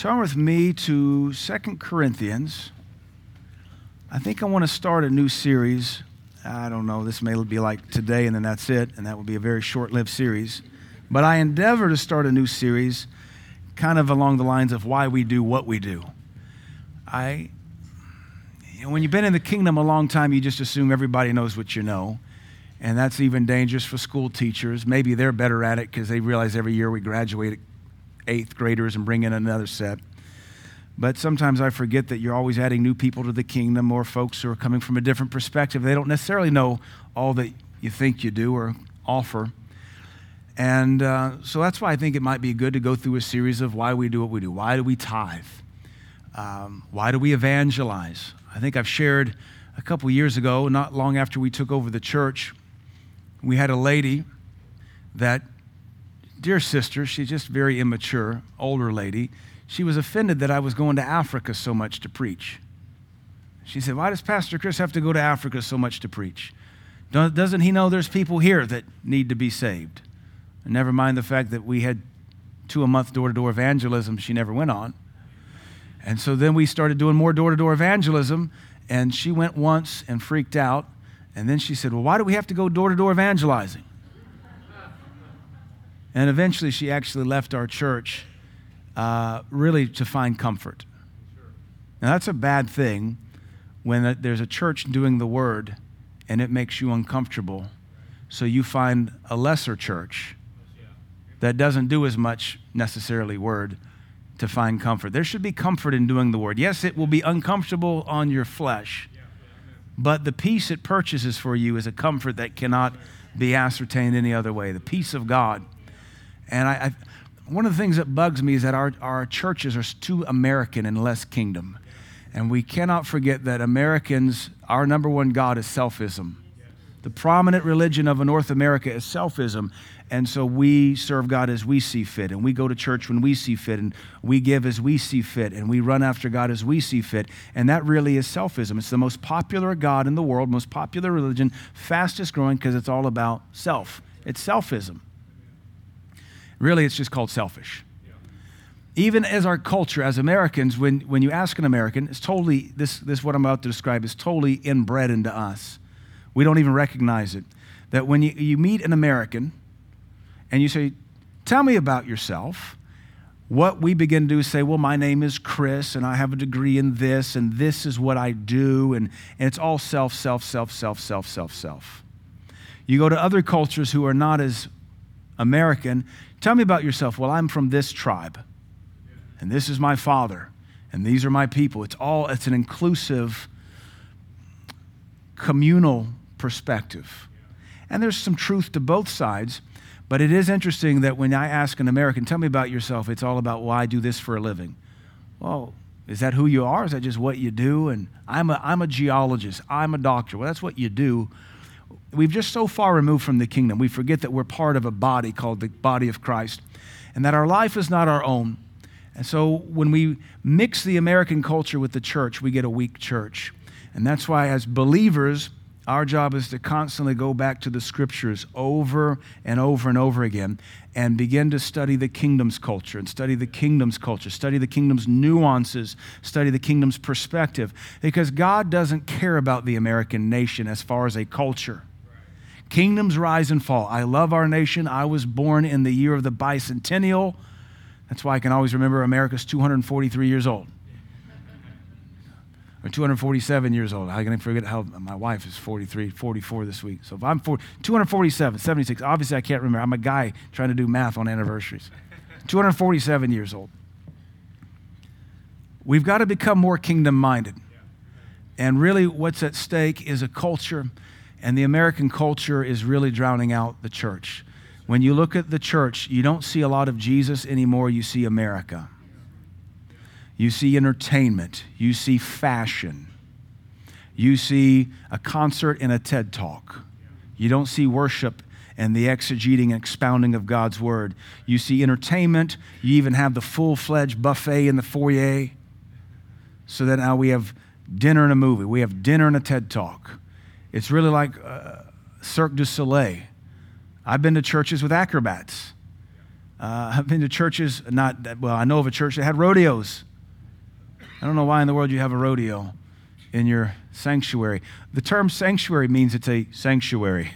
Turn with me to Second Corinthians. I think I want to start a new series. I don't know, this may be like today and then that's it, and that will be a very short lived series. But I endeavor to start a new series kind of along the lines of why we do what we do. I, when you've been in the kingdom a long time, you just assume everybody knows what you know. And that's even dangerous for school teachers. Maybe they're better at it because they realize every year we graduate eighth graders and bring in another set. But sometimes I forget that you're always adding new people to the kingdom or folks who are coming from a different perspective. They don't necessarily know all that you think you do or offer. And uh, so that's why I think it might be good to go through a series of why we do what we do. Why do we tithe? Um, why do we evangelize? I think I've shared a couple years ago, not long after we took over the church, we had a lady that, dear sister, she's just very immature, older lady. She was offended that I was going to Africa so much to preach. She said, Why does Pastor Chris have to go to Africa so much to preach? Doesn't he know there's people here that need to be saved? And never mind the fact that we had two a month door to door evangelism she never went on. And so then we started doing more door to door evangelism, and she went once and freaked out. And then she said, Well, why do we have to go door to door evangelizing? And eventually she actually left our church uh, really to find comfort. Now, that's a bad thing when there's a church doing the word and it makes you uncomfortable. So you find a lesser church that doesn't do as much necessarily word to find comfort. There should be comfort in doing the word. Yes, it will be uncomfortable on your flesh but the peace it purchases for you is a comfort that cannot be ascertained any other way the peace of God. And I, I, one of the things that bugs me is that our, our churches are too American and less kingdom. And we cannot forget that Americans, our number one God is selfism. The prominent religion of North America is selfism. And so we serve God as we see fit, and we go to church when we see fit, and we give as we see fit, and we run after God as we see fit. And that really is selfism. It's the most popular God in the world, most popular religion, fastest growing because it's all about self. It's selfism. Really, it's just called selfish. Even as our culture, as Americans, when, when you ask an American, it's totally, this, this what I'm about to describe is totally inbred into us. We don't even recognize it. That when you, you meet an American, and you say, Tell me about yourself. What we begin to do is say, Well, my name is Chris, and I have a degree in this, and this is what I do. And, and it's all self, self, self, self, self, self, self. You go to other cultures who are not as American. Tell me about yourself. Well, I'm from this tribe, and this is my father, and these are my people. It's all, it's an inclusive, communal perspective. And there's some truth to both sides. But it is interesting that when I ask an American, tell me about yourself, it's all about, well, I do this for a living. Well, is that who you are? Is that just what you do? And I'm a, I'm a geologist, I'm a doctor. Well, that's what you do. We've just so far removed from the kingdom, we forget that we're part of a body called the body of Christ and that our life is not our own. And so when we mix the American culture with the church, we get a weak church. And that's why, as believers, our job is to constantly go back to the scriptures over and over and over again and begin to study the kingdom's culture and study the kingdom's culture, study the kingdom's nuances, study the kingdom's perspective. Because God doesn't care about the American nation as far as a culture. Kingdoms rise and fall. I love our nation. I was born in the year of the bicentennial. That's why I can always remember America's 243 years old or 247 years old. I can forget how my wife is 43, 44 this week. So if I'm 40, 247, 76, obviously I can't remember. I'm a guy trying to do math on anniversaries. 247 years old. We've got to become more kingdom minded. And really, what's at stake is a culture, and the American culture is really drowning out the church. When you look at the church, you don't see a lot of Jesus anymore, you see America. You see entertainment. You see fashion. You see a concert and a TED talk. You don't see worship and the exegeting and expounding of God's word. You see entertainment. You even have the full fledged buffet in the foyer. So that now we have dinner and a movie. We have dinner and a TED talk. It's really like uh, Cirque du Soleil. I've been to churches with acrobats. Uh, I've been to churches, not that, well, I know of a church that had rodeos. I don't know why in the world you have a rodeo in your sanctuary. The term sanctuary means it's a sanctuary.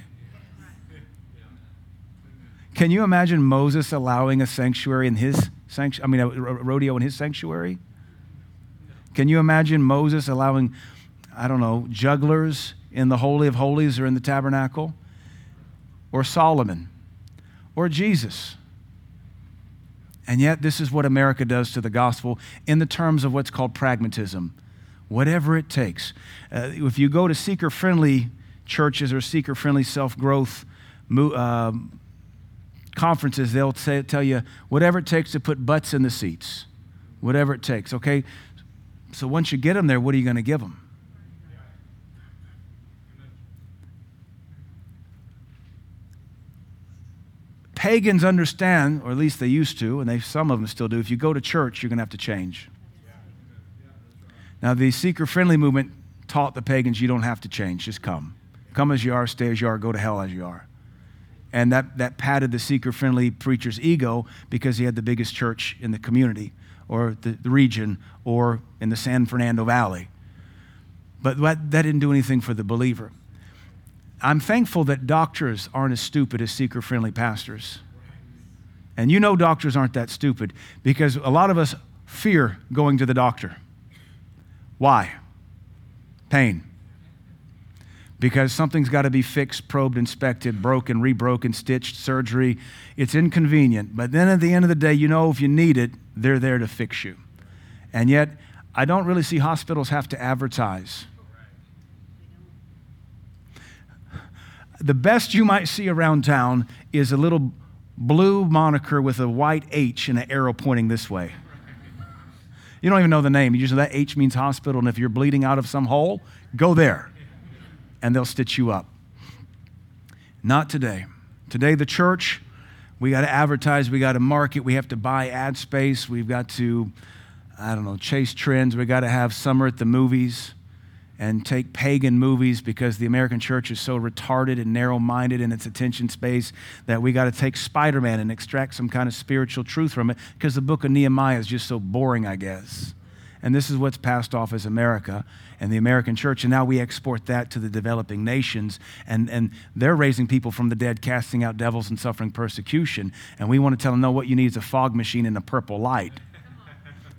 Can you imagine Moses allowing a sanctuary in his sanctuary? I mean, a rodeo in his sanctuary? Can you imagine Moses allowing, I don't know, jugglers in the Holy of Holies or in the tabernacle? Or Solomon? Or Jesus? And yet, this is what America does to the gospel in the terms of what's called pragmatism. Whatever it takes. Uh, if you go to seeker friendly churches or seeker friendly self growth uh, conferences, they'll tell you whatever it takes to put butts in the seats. Whatever it takes, okay? So once you get them there, what are you going to give them? Pagans understand, or at least they used to, and they, some of them still do, if you go to church, you're going to have to change. Now, the seeker friendly movement taught the pagans you don't have to change, just come. Come as you are, stay as you are, go to hell as you are. And that, that patted the seeker friendly preacher's ego because he had the biggest church in the community or the, the region or in the San Fernando Valley. But that, that didn't do anything for the believer. I'm thankful that doctors aren't as stupid as seeker friendly pastors. And you know, doctors aren't that stupid because a lot of us fear going to the doctor. Why? Pain. Because something's got to be fixed, probed, inspected, broken, rebroken, stitched, surgery. It's inconvenient. But then at the end of the day, you know if you need it, they're there to fix you. And yet, I don't really see hospitals have to advertise. The best you might see around town is a little blue moniker with a white H and an arrow pointing this way. You don't even know the name. You just know that H means hospital, and if you're bleeding out of some hole, go there and they'll stitch you up. Not today. Today, the church, we got to advertise, we got to market, we have to buy ad space, we've got to, I don't know, chase trends, we got to have summer at the movies and take pagan movies because the American church is so retarded and narrow minded in its attention space that we got to take Spider Man and extract some kind of spiritual truth from it because the book of Nehemiah is just so boring, I guess. And this is what's passed off as America and the American church. And now we export that to the developing nations. And, and they're raising people from the dead, casting out devils and suffering persecution. And we want to tell them, no, what you need is a fog machine and a purple light.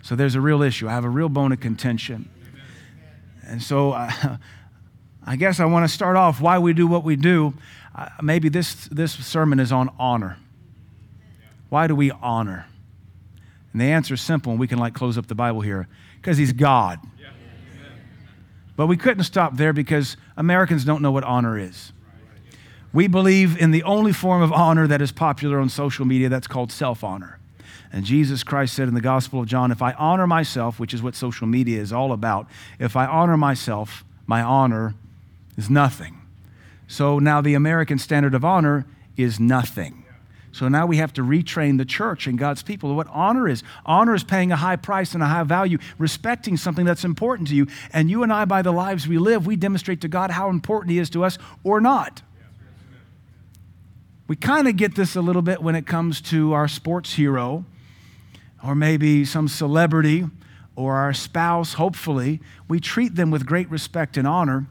So there's a real issue. I have a real bone of contention. And so uh, I guess I want to start off why we do what we do. Uh, maybe this, this sermon is on honor. Why do we honor? And the answer is simple, and we can like close up the Bible here because he's God. But we couldn't stop there because Americans don't know what honor is. We believe in the only form of honor that is popular on social media that's called self honor. And Jesus Christ said in the Gospel of John, if I honor myself, which is what social media is all about, if I honor myself, my honor is nothing. So now the American standard of honor is nothing. So now we have to retrain the church and God's people what honor is. Honor is paying a high price and a high value, respecting something that's important to you. And you and I, by the lives we live, we demonstrate to God how important He is to us or not. We kind of get this a little bit when it comes to our sports hero or maybe some celebrity or our spouse, hopefully, we treat them with great respect and honor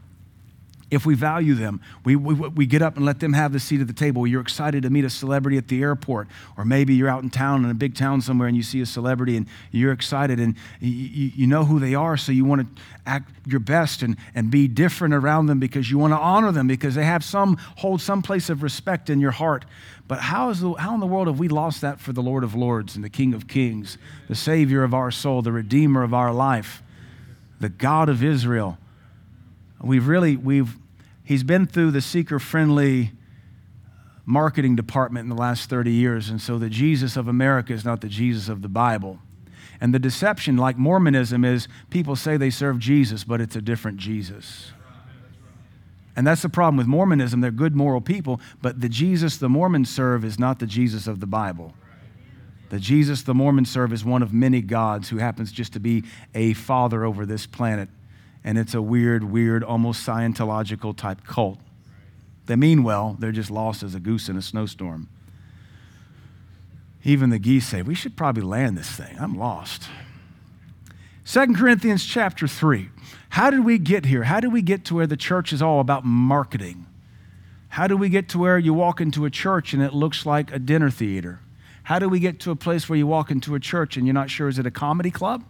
if we value them. We, we, we get up and let them have the seat at the table. You're excited to meet a celebrity at the airport, or maybe you're out in town in a big town somewhere and you see a celebrity and you're excited and you, you know who they are, so you want to act your best and, and be different around them because you want to honor them because they have some, hold some place of respect in your heart. But how, is the, how in the world have we lost that for the Lord of Lords and the King of Kings, the Savior of our soul, the Redeemer of our life, the God of Israel? We've really, we've, he's been through the seeker friendly marketing department in the last 30 years. And so the Jesus of America is not the Jesus of the Bible. And the deception, like Mormonism, is people say they serve Jesus, but it's a different Jesus. And that's the problem with Mormonism. They're good moral people, but the Jesus the Mormons serve is not the Jesus of the Bible. The Jesus the Mormons serve is one of many gods who happens just to be a father over this planet. And it's a weird, weird, almost Scientological type cult. They mean well, they're just lost as a goose in a snowstorm. Even the geese say, We should probably land this thing. I'm lost. 2 Corinthians chapter 3. How did we get here? How did we get to where the church is all about marketing? How do we get to where you walk into a church and it looks like a dinner theater? How do we get to a place where you walk into a church and you're not sure is it a comedy club?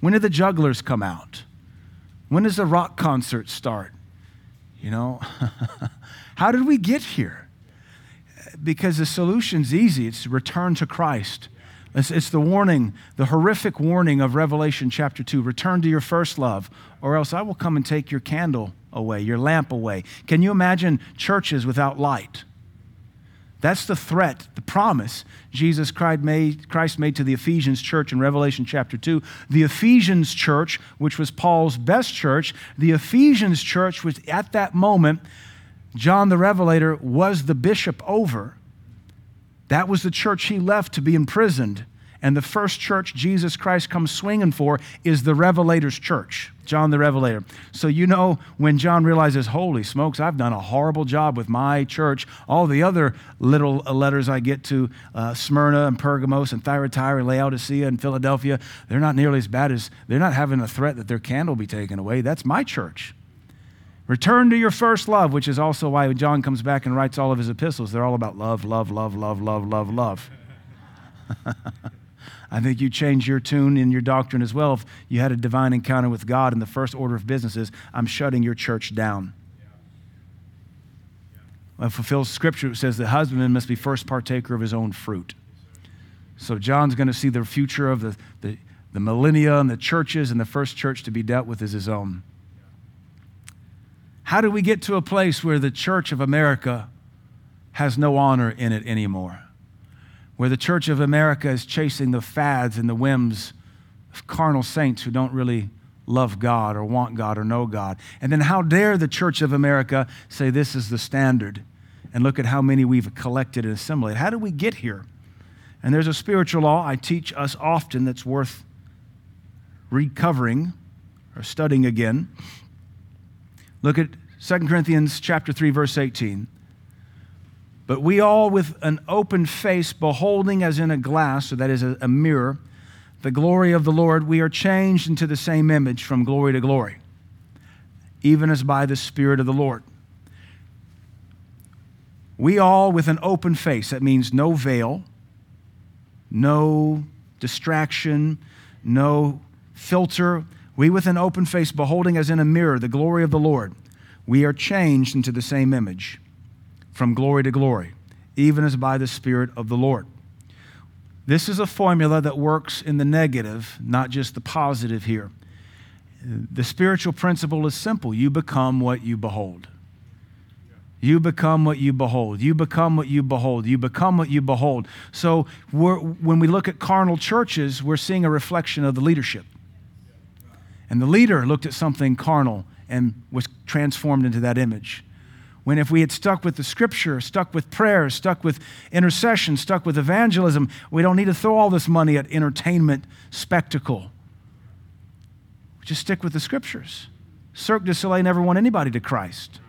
When do the jugglers come out? When does the rock concert start? You know, how did we get here? Because the solution's easy. It's return to Christ. It's, it's, the warning, the horrific warning of Revelation chapter 2 return to your first love, or else I will come and take your candle away, your lamp away. Can you imagine churches without light? That's the threat, the promise Jesus Christ made, Christ made to the Ephesians church in Revelation chapter 2. The Ephesians church, which was Paul's best church, the Ephesians church was at that moment, John the Revelator was the bishop over that was the church he left to be imprisoned. And the first church Jesus Christ comes swinging for is the Revelator's church, John the Revelator. So, you know, when John realizes, holy smokes, I've done a horrible job with my church, all the other little letters I get to uh, Smyrna and Pergamos and Thyatira and Laodicea and Philadelphia, they're not nearly as bad as, they're not having a threat that their candle be taken away. That's my church. Return to your first love, which is also why John comes back and writes all of his epistles. They're all about love, love, love, love, love, love, love. I think you change your tune in your doctrine as well. If you had a divine encounter with God in the first order of businesses, I'm shutting your church down. It fulfills scripture. It says the husbandman must be first partaker of his own fruit. So John's going to see the future of the, the, the millennia and the churches, and the first church to be dealt with is his own. How do we get to a place where the Church of America has no honor in it anymore? Where the Church of America is chasing the fads and the whims of carnal saints who don't really love God or want God or know God. And then how dare the Church of America say this is the standard? And look at how many we've collected and assimilated. How do we get here? And there's a spiritual law I teach us often that's worth recovering or studying again. Look at 2 Corinthians chapter 3 verse 18. But we all with an open face beholding as in a glass, so that is a, mirror, the glory of the Lord, we are changed into the same image from glory to glory, even as by the Spirit of the Lord. We all with an open face, that means no veil, no distraction, no filter, we with an open face, beholding as in a mirror the glory of the Lord, we are changed into the same image from glory to glory, even as by the Spirit of the Lord. This is a formula that works in the negative, not just the positive here. The spiritual principle is simple you become what you behold. You become what you behold. You become what you behold. You become what you behold. So, when we look at carnal churches, we're seeing a reflection of the leadership. And the leader looked at something carnal and was transformed into that image. When if we had stuck with the scripture, stuck with prayer, stuck with intercession, stuck with evangelism, we don't need to throw all this money at entertainment spectacle. Just stick with the scriptures. Cirque du Soleil never won anybody to Christ.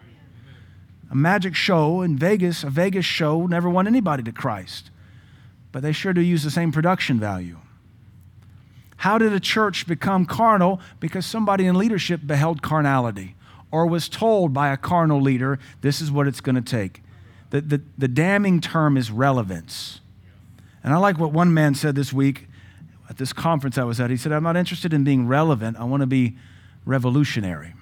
A magic show in Vegas, a Vegas show, never won anybody to Christ. But they sure do use the same production value. How did a church become carnal? Because somebody in leadership beheld carnality or was told by a carnal leader, this is what it's going to take. The, the, the damning term is relevance. And I like what one man said this week at this conference I was at. He said, I'm not interested in being relevant, I want to be revolutionary.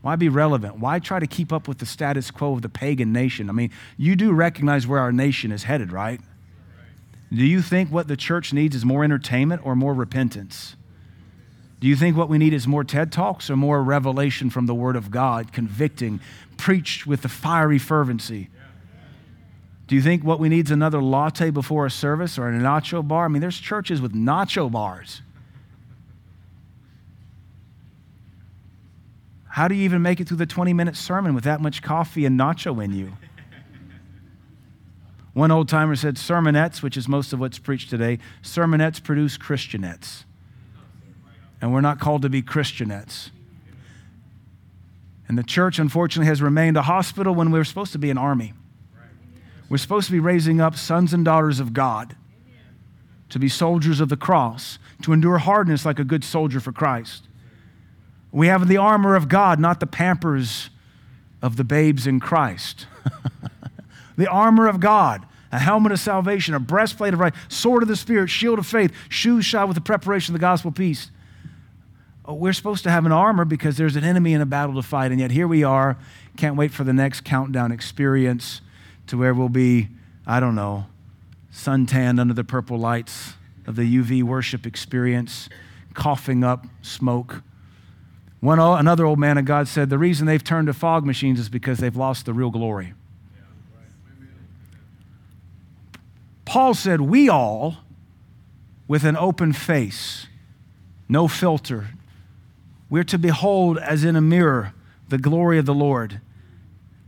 Why be relevant? Why try to keep up with the status quo of the pagan nation? I mean, you do recognize where our nation is headed, right? Do you think what the church needs is more entertainment or more repentance? Do you think what we need is more TED Talks or more revelation from the Word of God, convicting, preached with the fiery fervency? Do you think what we need is another latte before a service or a nacho bar? I mean, there's churches with nacho bars. How do you even make it through the 20 minute sermon with that much coffee and nacho in you? One old timer said, sermonettes, which is most of what's preached today, sermonettes produce Christianettes. And we're not called to be Christianettes. And the church, unfortunately, has remained a hospital when we were supposed to be an army. We're supposed to be raising up sons and daughters of God to be soldiers of the cross, to endure hardness like a good soldier for Christ. We have the armor of God, not the pampers of the babes in Christ. the armor of God, a helmet of salvation, a breastplate of right, sword of the Spirit, shield of faith, shoes shod with the preparation of the gospel peace. Oh, we're supposed to have an armor because there's an enemy in a battle to fight, and yet here we are. Can't wait for the next countdown experience to where we'll be, I don't know, suntanned under the purple lights of the UV worship experience, coughing up smoke. One, another old man of God said the reason they've turned to fog machines is because they've lost the real glory. Paul said, We all, with an open face, no filter, we're to behold as in a mirror the glory of the Lord.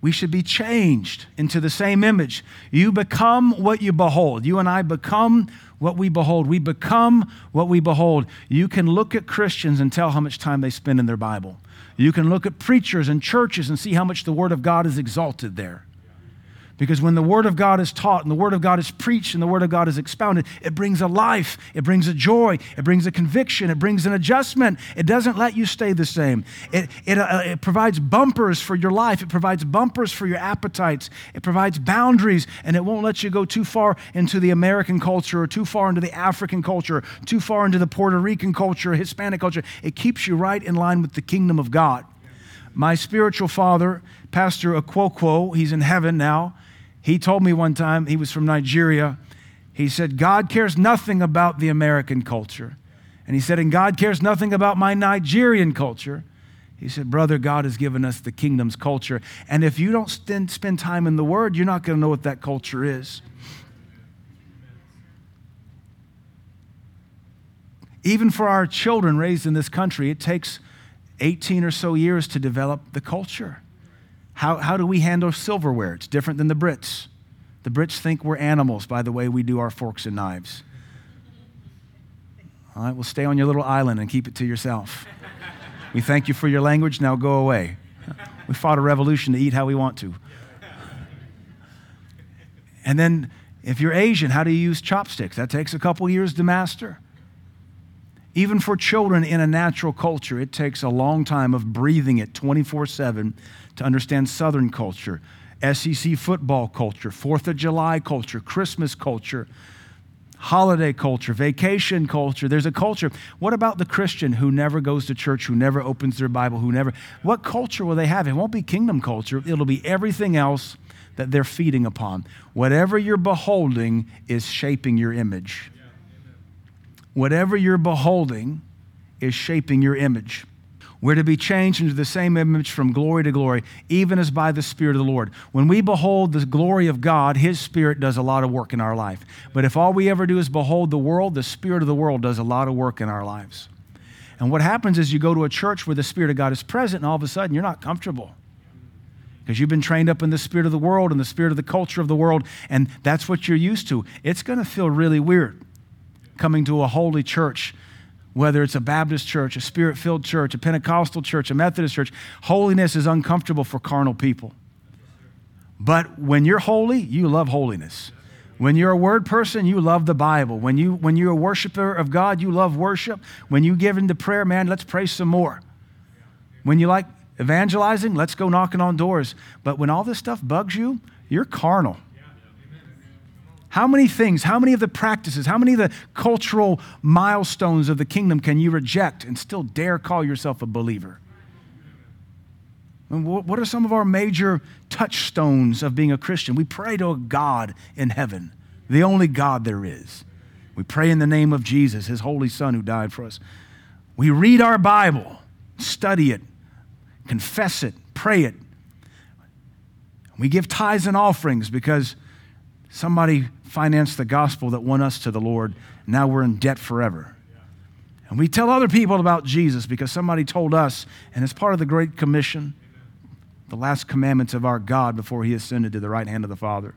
We should be changed into the same image. You become what you behold. You and I become what we behold. We become what we behold. You can look at Christians and tell how much time they spend in their Bible. You can look at preachers and churches and see how much the Word of God is exalted there. Because when the Word of God is taught and the Word of God is preached and the Word of God is expounded, it brings a life, it brings a joy, it brings a conviction, it brings an adjustment. It doesn't let you stay the same. It, it, uh, it provides bumpers for your life, it provides bumpers for your appetites, it provides boundaries, and it won't let you go too far into the American culture or too far into the African culture, too far into the Puerto Rican culture, Hispanic culture. It keeps you right in line with the kingdom of God. My spiritual father, Pastor Okonkwo, he's in heaven now he told me one time, he was from Nigeria. He said, God cares nothing about the American culture. And he said, and God cares nothing about my Nigerian culture. He said, Brother, God has given us the kingdom's culture. And if you don't spend, time in the Word, you're not going to know what that culture is. Even for our children raised in this country, it takes 18 or so years to develop the culture. How, how do we handle silverware? It's different than the Brits. The Brits think we're animals by the way we do our forks and knives. All right, well, stay on your little island and keep it to yourself. We thank you for your language, now go away. We fought a revolution to eat how we want to. And then, if you're Asian, how do you use chopsticks? That takes a couple years to master. Even for children in a natural culture, it takes a long time of breathing it 24 7 to understand Southern culture, SEC football culture, Fourth of July culture, Christmas culture, holiday culture, vacation culture. There's a culture. What about the Christian who never goes to church, who never opens their Bible, who never. What culture will they have? It won't be kingdom culture, it'll be everything else that they're feeding upon. Whatever you're beholding is shaping your image. Whatever you're beholding is shaping your image. We're to be changed into the same image from glory to glory, even as by the Spirit of the Lord. When we behold the glory of God, His Spirit does a lot of work in our life. But if all we ever do is behold the world, the Spirit of the world does a lot of work in our lives. And what happens is you go to a church where the Spirit of God is present, and all of a sudden you're not comfortable because you've been trained up in the spirit of the world and the spirit of the culture of the world, and that's what you're used to. It's going to feel really weird coming to a holy church whether it's a Baptist church, a spirit filled church, a Pentecostal church, a Methodist church, holiness is uncomfortable for carnal people. But when you're holy, you love holiness. When you're a word person, you love the Bible. When, you, when you're a worshiper of God, you love worship. When you give into prayer, man, let's pray some more. When you like evangelizing, let's go knocking on doors. But when all this stuff bugs you, you're carnal. How many things, how many of the practices, how many of the cultural milestones of the kingdom can you reject and still dare call yourself a believer? what are some of our major touchstones of being a Christian? We pray to a God in heaven, the only God there is. We pray in the name of Jesus, his holy Son who died for us. We read our Bible, study it, confess it, pray it. We give tithes and offerings because somebody financed the gospel that won us to the Lord. Now we're in debt forever. And we tell other people about Jesus because somebody told us, and it's part of the Great Commission, the last commandments of our God before he ascended to the right hand of the Father.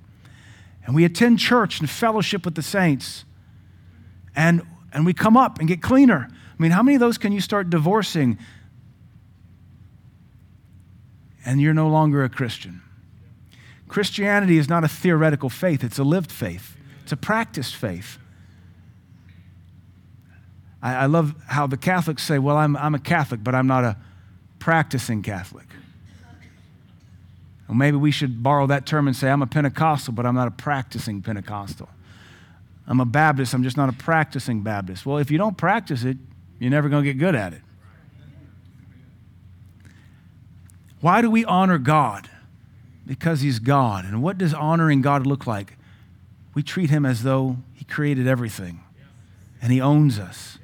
And we attend church and fellowship with the saints. And, and we come up and get cleaner. I mean, how many of those can you start divorcing and you're no longer a Christian? Christianity is not a theoretical faith, it's a lived faith, it's a practiced faith. I, I love how the Catholics say, Well, I'm, I'm a Catholic, but I'm not a practicing Catholic. Or maybe we should borrow that term and say, I'm a Pentecostal, but I'm not a practicing Pentecostal. I'm a Baptist, I'm just not a practicing Baptist. Well, if you don't practice it, you're never going to get good at it. Why do we honor God? Because He's God. And what does honoring God look like? We treat Him as though He created everything and He owns us.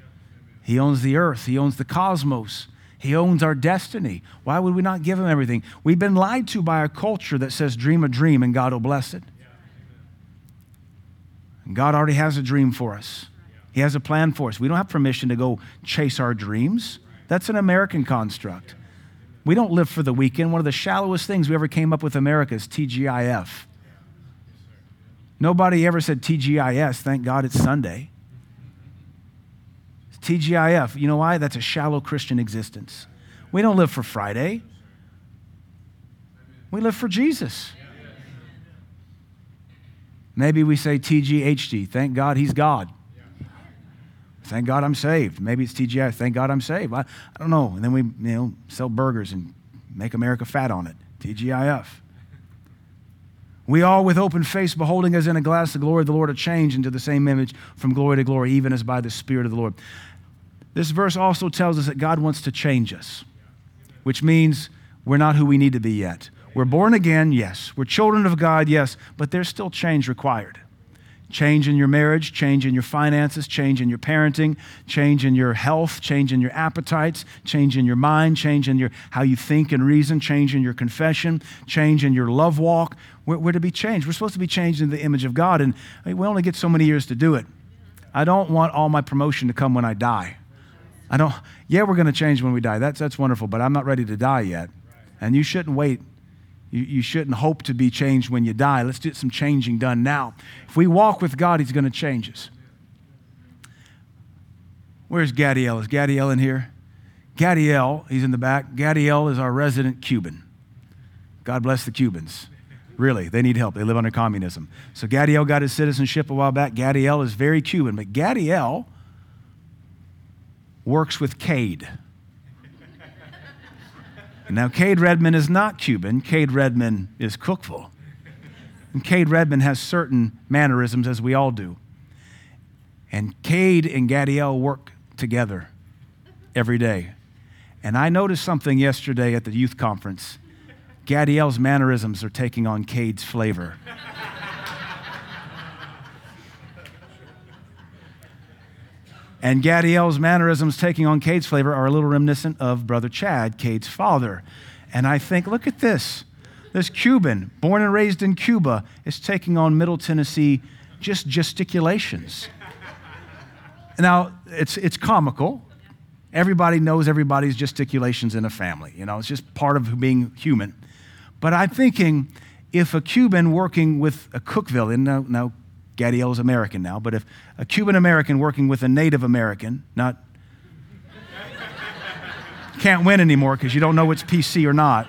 He owns the earth, He owns the cosmos. He owns our destiny. Why would we not give him everything? We've been lied to by a culture that says, dream a dream and God will bless it. And God already has a dream for us, He has a plan for us. We don't have permission to go chase our dreams. That's an American construct. We don't live for the weekend. One of the shallowest things we ever came up with America is TGIF. Nobody ever said TGIS. Thank God it's Sunday. TGIF. You know why? That's a shallow Christian existence. We don't live for Friday, we live for Jesus. Maybe we say TGHD. Thank God he's God. Thank God I'm saved. Maybe it's TGI. Thank God I'm saved. I, I don't know. And then we you know, sell burgers and make America fat on it. TGIF. We all, with open face, beholding as in a glass the glory of the Lord, are changed into the same image from glory to glory, even as by the Spirit of the Lord. This verse also tells us that God wants to change us, which means we're not who we need to be yet. We're born again, yes. We're children of God, yes, but there's still change required. Change in your marriage, change in your finances, change in your parenting, change in your health, change in your appetites, change in your mind, change in your how you think and reason, change in your confession, change in your love walk. We're, we're to be changed. We're supposed to be changed in the image of God, and we only get so many years to do it. I don't want all my promotion to come when I die. I don't, yeah, we're going to change when we die. That's, that's wonderful, but I'm not ready to die yet. And you shouldn't wait. You, you shouldn't hope to be changed when you die. Let's get some changing done now. If we walk with God, He's going to change us. Where's Gadiel? Is Gadiel in here? Gadiel, he's in the back. Gadiel is our resident Cuban. God bless the Cubans. Really, they need help. They live under communism. So Gadiel got his citizenship a while back. Gadiel is very Cuban, but Gadiel works with Cade. Now, Cade Redman is not Cuban. Cade Redman is Cookeville. And Cade Redman has certain mannerisms, as we all do. And Cade and Gadiel work together every day. And I noticed something yesterday at the youth conference. Gadiel's mannerisms are taking on Cade's flavor. And Gadiel's mannerisms taking on Cade's flavor are a little reminiscent of Brother Chad, Cade's father. And I think, look at this. This Cuban, born and raised in Cuba, is taking on Middle Tennessee just gesticulations. now, it's, it's comical. Everybody knows everybody's gesticulations in a family. You know, it's just part of being human. But I'm thinking if a Cuban working with a Cookeville, and now, now Gadiel is American now, but if a Cuban American working with a Native American, not can't win anymore because you don't know what's PC or not.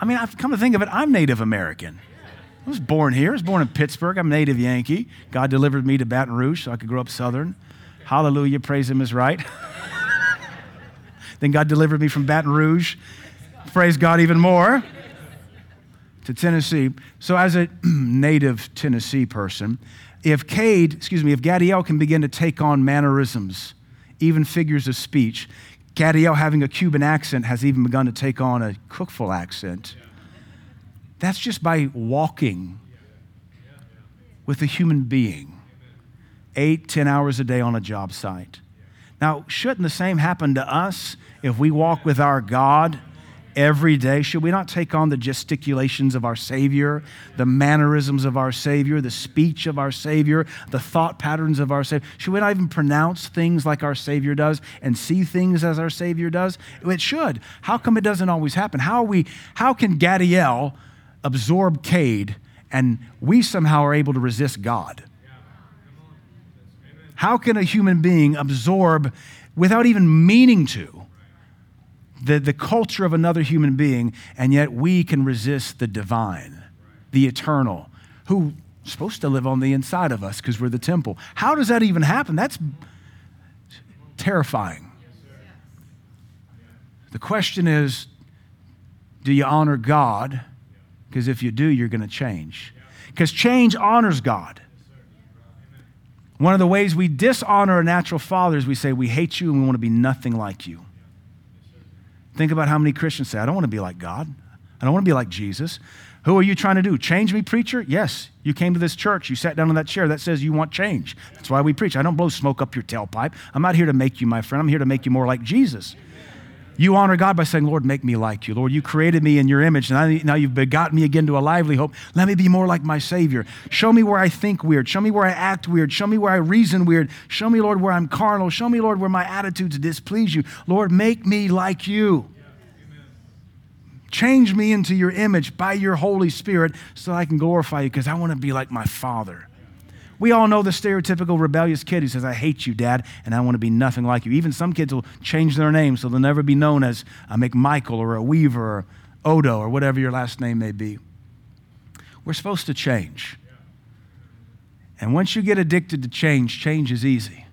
I mean, I've come to think of it, I'm Native American. I was born here. I was born in Pittsburgh. I'm a native Yankee. God delivered me to Baton Rouge so I could grow up Southern. Hallelujah. Praise Him is right. then God delivered me from Baton Rouge. Praise God even more to Tennessee. So, as a native Tennessee person, if Cade, excuse me, if Gadiel can begin to take on mannerisms, even figures of speech, Gadiel having a Cuban accent has even begun to take on a Cookeville accent. That's just by walking with a human being, eight, ten hours a day on a job site. Now, shouldn't the same happen to us if we walk with our God? Every day? Should we not take on the gesticulations of our Savior, the mannerisms of our Savior, the speech of our Savior, the thought patterns of our Savior? Should we not even pronounce things like our Savior does and see things as our Savior does? It should. How come it doesn't always happen? How, are we, how can Gadiel absorb Cade and we somehow are able to resist God? How can a human being absorb without even meaning to? The, the culture of another human being, and yet we can resist the divine, the eternal, who's supposed to live on the inside of us because we're the temple. How does that even happen? That's terrifying. The question is do you honor God? Because if you do, you're going to change. Because change honors God. One of the ways we dishonor a natural father is we say, We hate you and we want to be nothing like you. Think about how many Christians say, I don't want to be like God. I don't want to be like Jesus. Who are you trying to do? Change me, preacher? Yes. You came to this church. You sat down in that chair. That says you want change. That's why we preach. I don't blow smoke up your tailpipe. I'm not here to make you my friend. I'm here to make you more like Jesus. You honor God by saying, Lord, make me like you. Lord, you created me in your image, and now you've begotten me again to a lively hope. Let me be more like my Savior. Show me where I think weird. Show me where I act weird. Show me where I reason weird. Show me, Lord, where I'm carnal. Show me, Lord, where my attitudes displease you. Lord, make me like you. Change me into your image by your Holy Spirit so I can glorify you because I want to be like my Father. We all know the stereotypical rebellious kid who says, I hate you, Dad, and I want to be nothing like you. Even some kids will change their name so they'll never be known as a McMichael or a Weaver or Odo or whatever your last name may be. We're supposed to change. And once you get addicted to change, change is easy.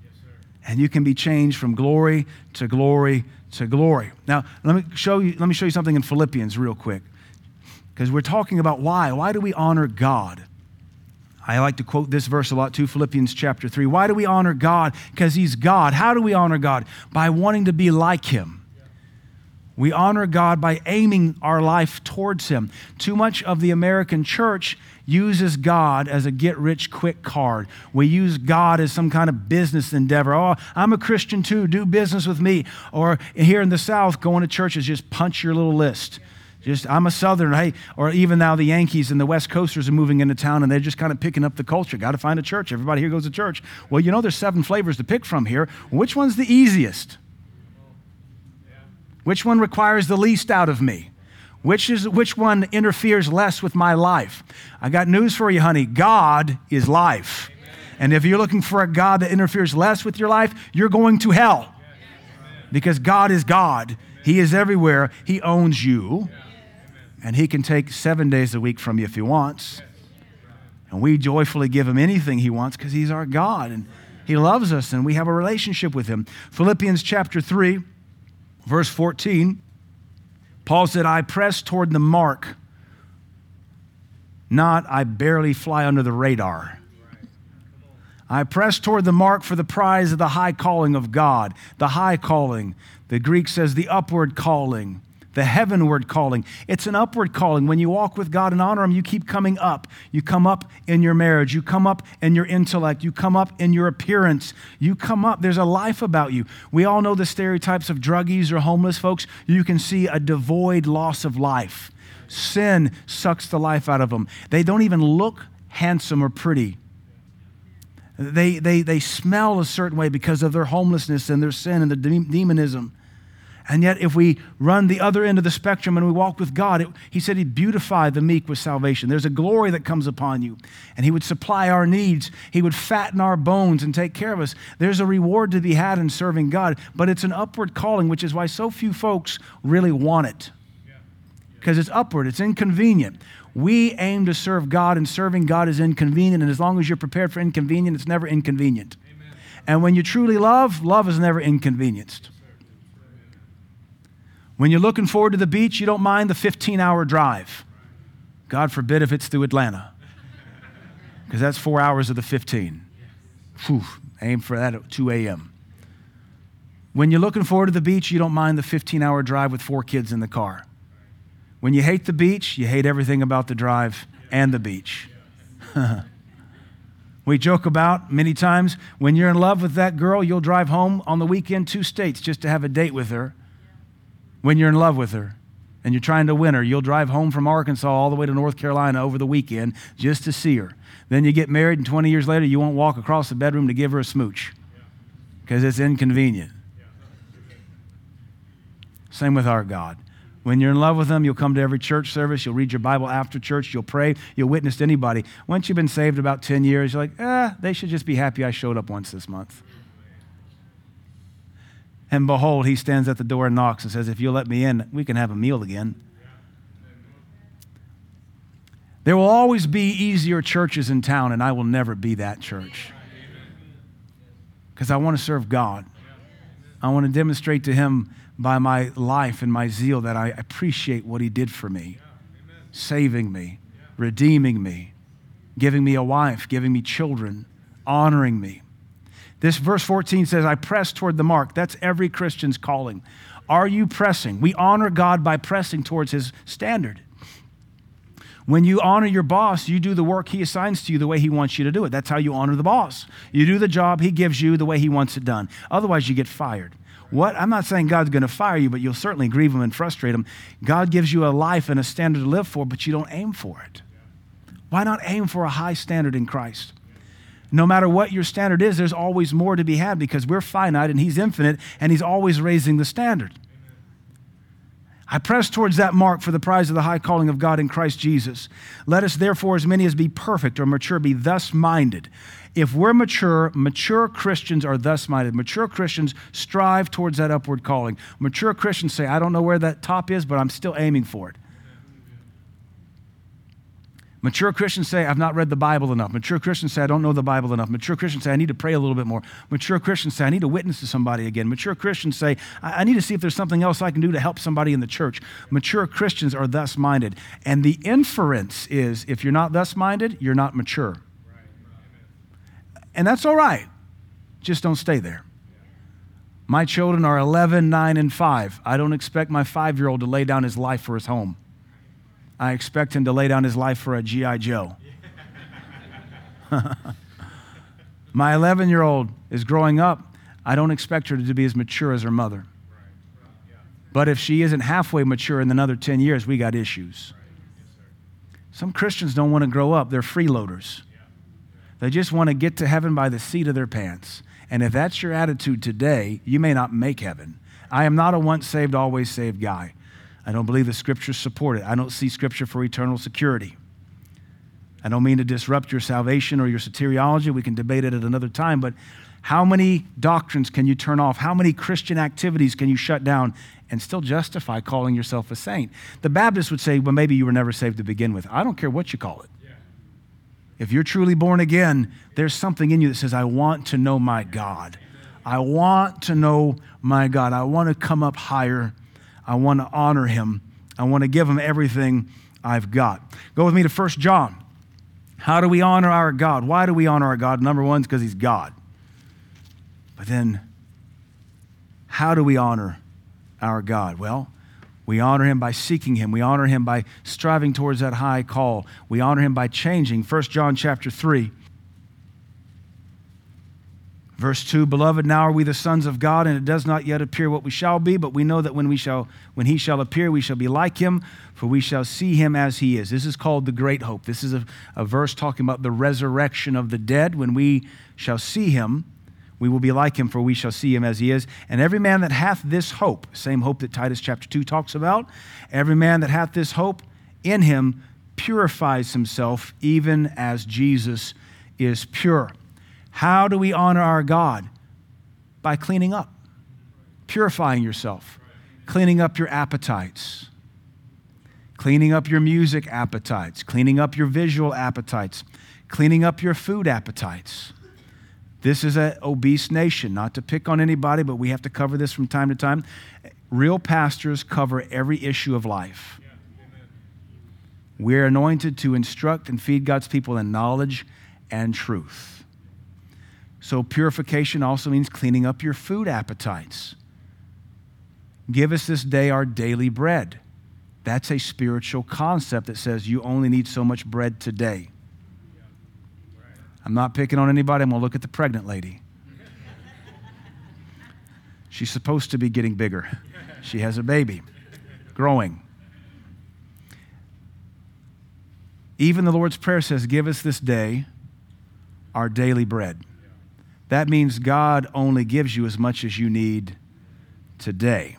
And you can be changed from glory to glory to glory. Now, let me show you, let me show you something in Philippians real quick. Because we're talking about why. Why do we honor God? I like to quote this verse a lot too, Philippians chapter 3. Why do we honor God? Because He's God. How do we honor God? By wanting to be like Him. We honor God by aiming our life towards Him. Too much of the American church uses God as a get rich quick card. We use God as some kind of business endeavor. Oh, I'm a Christian too, do business with me. Or here in the South, going to church is just punch your little list. Just, I'm a Southerner. Hey, or even now the Yankees and the West Coasters are moving into town and they're just kind of picking up the culture. Got to find a church. Everybody here goes to church. Well, you know, there's seven flavors to pick from here. Which one's the easiest? Which one requires the least out of me? Which, is, which one interferes less with my life? I got news for you, honey. God is life. Amen. And if you're looking for a God that interferes less with your life, you're going to hell. Because God is God. He is everywhere. He owns you. And He can take seven days a week from you if He wants. And we joyfully give Him anything He wants because He's our God and He loves us and we have a relationship with Him. Philippians chapter 3, verse 14, Paul said, I press toward the mark, not I barely fly under the radar. I press toward the mark for the prize of the high calling of God. The high calling. The Greek says the upward calling the heavenward calling. It's an upward calling. When you walk with God and honor Him, you keep coming up. You come up in your marriage. You come up in your intellect. You come up in your appearance. You come up. There's a life about you. We all know the stereotypes of druggies or homeless folks. You can see a devoid loss of life. Sin sucks the life out of them. They don't even look handsome or pretty. They, they, they smell a certain way because of their homelessness and their sin and their demonism. And yet, if we run the other end of the spectrum and we walk with God, it, He said He'd beautify the meek with salvation. There's a glory that comes upon you, and He would supply our needs. He would fatten our bones and take care of us. There's a reward to be had in serving God, but it's an upward calling, which is why so few folks really want it. Because it's upward, it's inconvenient. We aim to serve God, and serving God is inconvenient. And as long as you're prepared for inconvenient, it's never inconvenient. Amen. And when you truly love, love is never inconvenienced. When you're looking forward to the beach, you don't mind the 15 hour drive. God forbid if it's through Atlanta, because that's four hours of the 15. Whew, aim for that at 2 a.m. When you're looking forward to the beach, you don't mind the 15 hour drive with four kids in the car. When you hate the beach, you hate everything about the drive and the beach. we joke about many times when you're in love with that girl, you'll drive home on the weekend two states just to have a date with her when you're in love with her and you're trying to win her. You'll drive home from Arkansas all the way to North Carolina over the weekend just to see her. Then you get married, and 20 years later, you won't walk across the bedroom to give her a smooch because it's inconvenient. Same with our God. When you're in love with Him, you'll come to every church service. You'll read your Bible after church. You'll pray. You'll witness to anybody. Once you've been saved about 10 years, you're like, eh, they should just be happy I showed up once this month. And behold, he stands at the door and knocks and says, If you'll let me in, we can have a meal again. There will always be easier churches in town, and I will never be that church. Because I want to serve God. I want to demonstrate to Him by my life and my zeal that I appreciate what He did for me, saving me, redeeming me, giving me a wife, giving me children, honoring me. This verse 14 says, I press toward the mark. That's every Christian's calling. Are you pressing? We honor God by pressing towards His standard. When you honor your boss, you do the work he assigns to you the way he wants you to do it. That's how you honor the boss. You do the job he gives you the way he wants it done. Otherwise, you get fired. What? I'm not saying God's going to fire you, but you'll certainly grieve him and frustrate him. God gives you a life and a standard to live for, but you don't aim for it. Why not aim for a high standard in Christ? No matter what your standard is, there's always more to be had because we're finite and he's infinite and he's always raising the standard. I press towards that mark for the prize of the high calling of God in Christ Jesus. Let us therefore, as many as be perfect or mature, be thus minded. If we're mature, mature Christians are thus minded. Mature Christians strive towards that upward calling. Mature Christians say, I don't know where that top is, but I'm still aiming for it. Mature Christians say, I've not read the Bible enough. Mature Christians say, I don't know the Bible enough. Mature Christians say, I need to pray a little bit more. Mature Christians say, I need to witness to somebody again. Mature Christians say, I, need to see if there's something else I can do to help somebody in the church. Mature Christians are thus minded. And the inference is if you're not thus minded, you're not mature. And that's all right. Just don't stay there. My children are 11, 9, and 5. I don't expect my five year old to lay down his life for his home. I expect him to lay down his life for a G.I. Joe. My 11 year old is growing up. I don't expect her to be as mature as her mother. But if she isn't halfway mature in another 10 years, we got issues. Some Christians don't want to grow up, they're freeloaders. They just want to get to heaven by the seat of their pants. And if that's your attitude today, you may not make heaven. I am not a once saved, always saved guy. I don't believe the scriptures support it. I don't see scripture for eternal security. I don't mean to disrupt your salvation or your soteriology. We can debate it at another time, but how many doctrines can you turn off? How many Christian activities can you shut down and still justify calling yourself a saint? The Baptists would say, well, maybe you were never saved to begin with. I don't care what you call it. If you're truly born again, there's something in you that says, I want to know my God. I want to know my God. I want to come up higher I want to honor him. I want to give him everything I've got. Go with me to 1 John. How do we honor our God? Why do we honor our God? Number one is because he's God. But then, how do we honor our God? Well, we honor him by seeking him. We honor him by striving towards that high call. We honor him by changing. 1 John chapter 3 Verse 2, beloved, now are we the sons of God, and it does not yet appear what we shall be, but we know that when we shall when he shall appear, we shall be like him, for we shall see him as he is. This is called the great hope. This is a, a verse talking about the resurrection of the dead. When we shall see him, we will be like him, for we shall see him as he is. And every man that hath this hope, same hope that Titus chapter 2 talks about, every man that hath this hope in him purifies himself, even as Jesus is pure. How do we honor our God? By cleaning up, purifying yourself, cleaning up your appetites, cleaning up your music appetites, cleaning up your visual appetites, cleaning up your food appetites. This is an obese nation, not to pick on anybody, but we have to cover this from time to time. Real pastors cover every issue of life. We're anointed to instruct and feed God's people in knowledge and truth. So, purification also means cleaning up your food appetites. Give us this day our daily bread. That's a spiritual concept that says you only need so much bread today. I'm not picking on anybody. I'm going to look at the pregnant lady. She's supposed to be getting bigger. She has a baby, growing. Even the Lord's Prayer says, Give us this day our daily bread. That means God only gives you as much as you need today.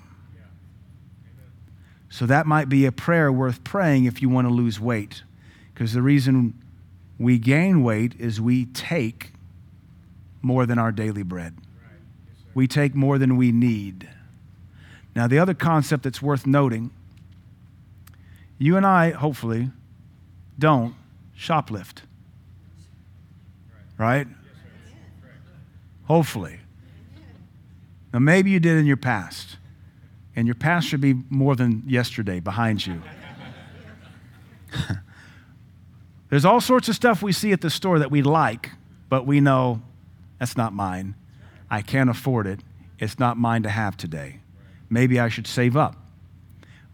So that might be a prayer worth praying if you want to lose weight. Because the reason we gain weight is we take more than our daily bread. We take more than we need. Now, the other concept that's worth noting you and I, hopefully, don't shoplift. Right? Hopefully. Now, maybe you did in your past, and your past should be more than yesterday behind you. There's all sorts of stuff we see at the store that we like, but we know that's not mine. I can't afford it. It's not mine to have today. Maybe I should save up.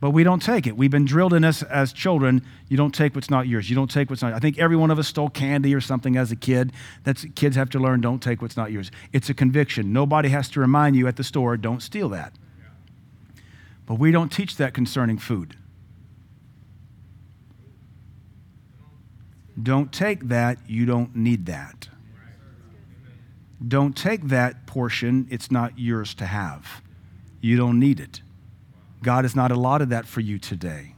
But we don't take it. We've been drilled in us as children. You don't take what's not yours. You don't take what's not. I think every one of us stole candy or something as a kid. That's kids have to learn. Don't take what's not yours. It's a conviction. Nobody has to remind you at the store. Don't steal that. But we don't teach that concerning food. Don't take that. You don't need that. Don't take that portion. It's not yours to have. You don't need it. God has not allotted that for you today.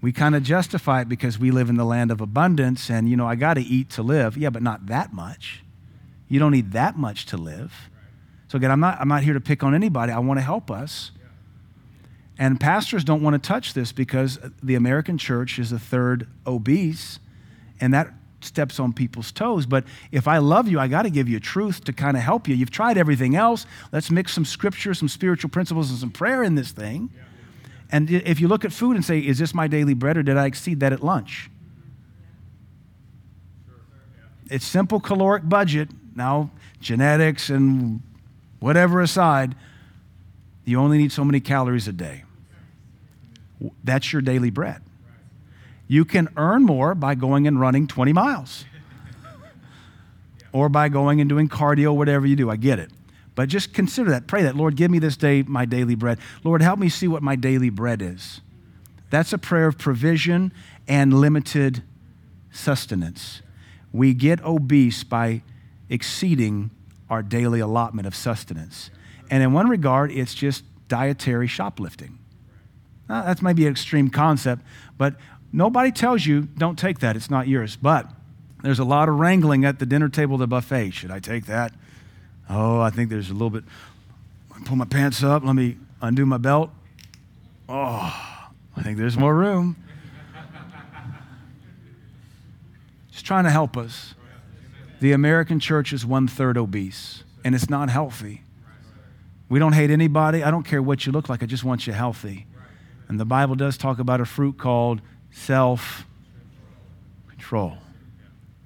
We kind of justify it because we live in the land of abundance and, you know, I got to eat to live. Yeah, but not that much. You don't need that much to live. So, again, I'm not, I'm not here to pick on anybody. I want to help us. And pastors don't want to touch this because the American church is a third obese, and that steps on people's toes. But if I love you, I got to give you truth to kind of help you. You've tried everything else. Let's mix some scripture, some spiritual principles, and some prayer in this thing. And if you look at food and say, Is this my daily bread or did I exceed that at lunch? It's simple caloric budget. Now, genetics and whatever aside, you only need so many calories a day. That's your daily bread. You can earn more by going and running 20 miles or by going and doing cardio, whatever you do. I get it. But just consider that. Pray that. Lord, give me this day my daily bread. Lord, help me see what my daily bread is. That's a prayer of provision and limited sustenance. We get obese by exceeding our daily allotment of sustenance. And in one regard, it's just dietary shoplifting. Now, might be an extreme concept, but Nobody tells you, don't take that, it's not yours. But there's a lot of wrangling at the dinner table, the buffet. Should I take that? Oh, I think there's a little bit. Pull my pants up, let me undo my belt. Oh, I think there's more room. Just trying to help us. The American church is one third obese, and it's not healthy. We don't hate anybody. I don't care what you look like. I just want you healthy. And the Bible does talk about a fruit called self control.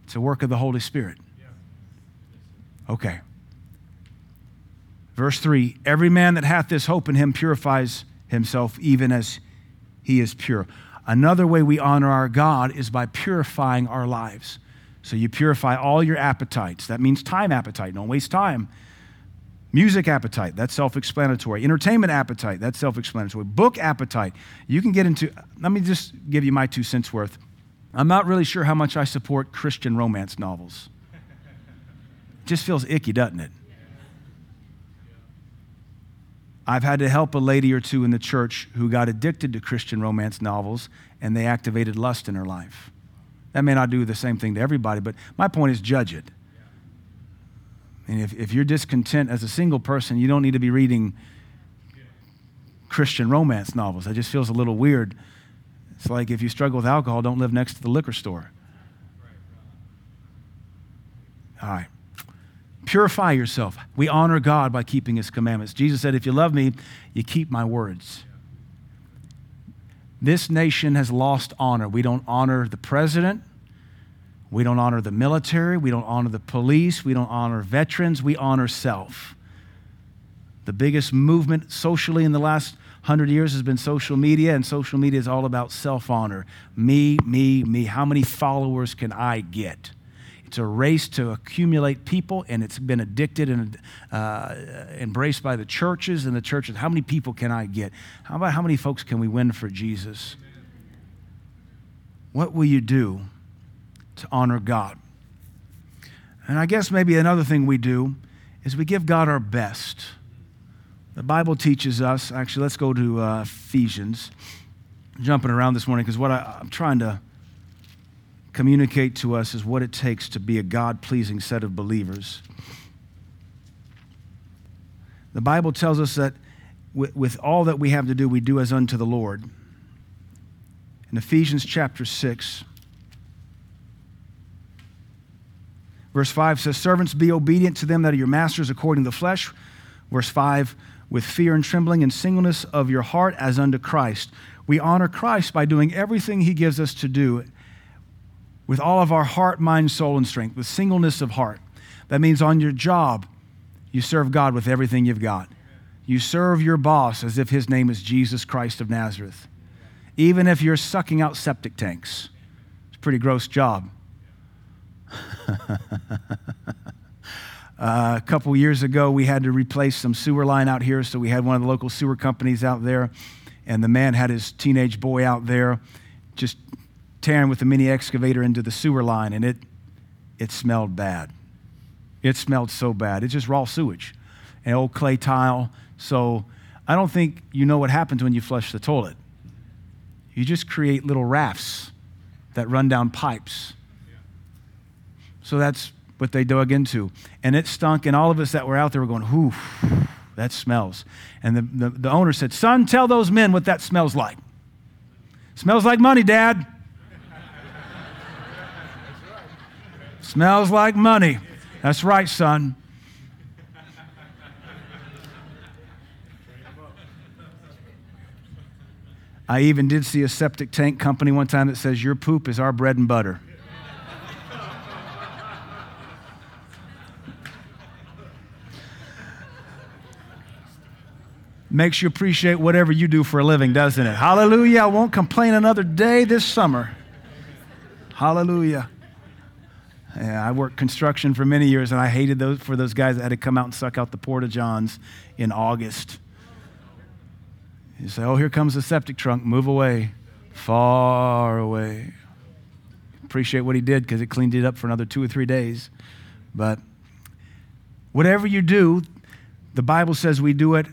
It's a work of the Holy Spirit. Okay. Verse 3 Every man that hath this hope in him purifies himself even as he is pure. Another way we honor our God is by purifying our lives. So you purify all your appetites. That means time appetite. Don't waste time. Music appetite, that's self explanatory. Entertainment appetite, that's self explanatory. Book appetite, you can get into, let me just give you my two cents worth. I'm not really sure how much I support Christian romance novels. It just feels icky, doesn't it? I've had to help a lady or two in the church who got addicted to Christian romance novels and they activated lust in her life. That may not do the same thing to everybody, but my point is judge it. And if, if you're discontent as a single person, you don't need to be reading Christian romance novels. That just feels a little weird. It's like if you struggle with alcohol, don't live next to the liquor store. All right. Purify yourself. We honor God by keeping his commandments. Jesus said, If you love me, you keep my words. This nation has lost honor. We don't honor the president. We don't honor the military. We don't honor the police. We don't honor veterans. We honor self. The biggest movement socially in the last hundred years has been social media, and social media is all about self honor. Me, me, me. How many followers can I get? It's a race to accumulate people, and it's been addicted and uh, embraced by the churches and the churches. How many people can I get? How about how many folks can we win for Jesus? What will you do to honor God. And I guess maybe another thing we do is we give God our best. The Bible teaches us, actually, let's go to uh, Ephesians. I'm jumping around this morning because what I, I'm trying to communicate to us is what it takes to be a God pleasing set of believers. The Bible tells us that with, with all that we have to do, we do as unto the Lord. In Ephesians chapter 6, verse 5 says, Servants, be obedient to them that are your masters according to the flesh. Verse 5, with fear and trembling and singleness of your heart as unto Christ. We honor Christ by doing everything he gives us to do with all of our heart, mind, soul, and strength, with singleness of heart. That means on your job, you serve God with everything you've got. You serve your boss as if his name is Jesus Christ of Nazareth. Even if you're sucking out septic tanks, it's a pretty gross job. A couple years ago, we had to replace some sewer line out here, so we had one of the local sewer companies out there, and the man had his teenage boy out there just tearing with the mini excavator into the sewer line, and it, it smelled bad. It smelled so bad. It's just raw sewage and old clay tile. So I don't think you know what happens when you flush the toilet. You just create little rafts that run down pipes. So that's what they dug into. And it stunk, and all of us that were out there were going, whew, that smells. And the, the, the owner said, Son, tell those men what that smells like. Smells like money, Dad. Smells like money. That's right, son. I even did see a septic tank company one time that says, Your poop is our bread and butter. Makes you appreciate whatever you do for a living, doesn't it? Hallelujah. I won't complain another day this summer. Hallelujah. Yeah, I worked construction for many years, and I hated those for those guys that had to come out and suck out the porta johns in August. You say, "Oh, here comes the septic trunk. Move away, far away." Appreciate what he did because it cleaned it up for another two or three days. But whatever you do, the Bible says we do it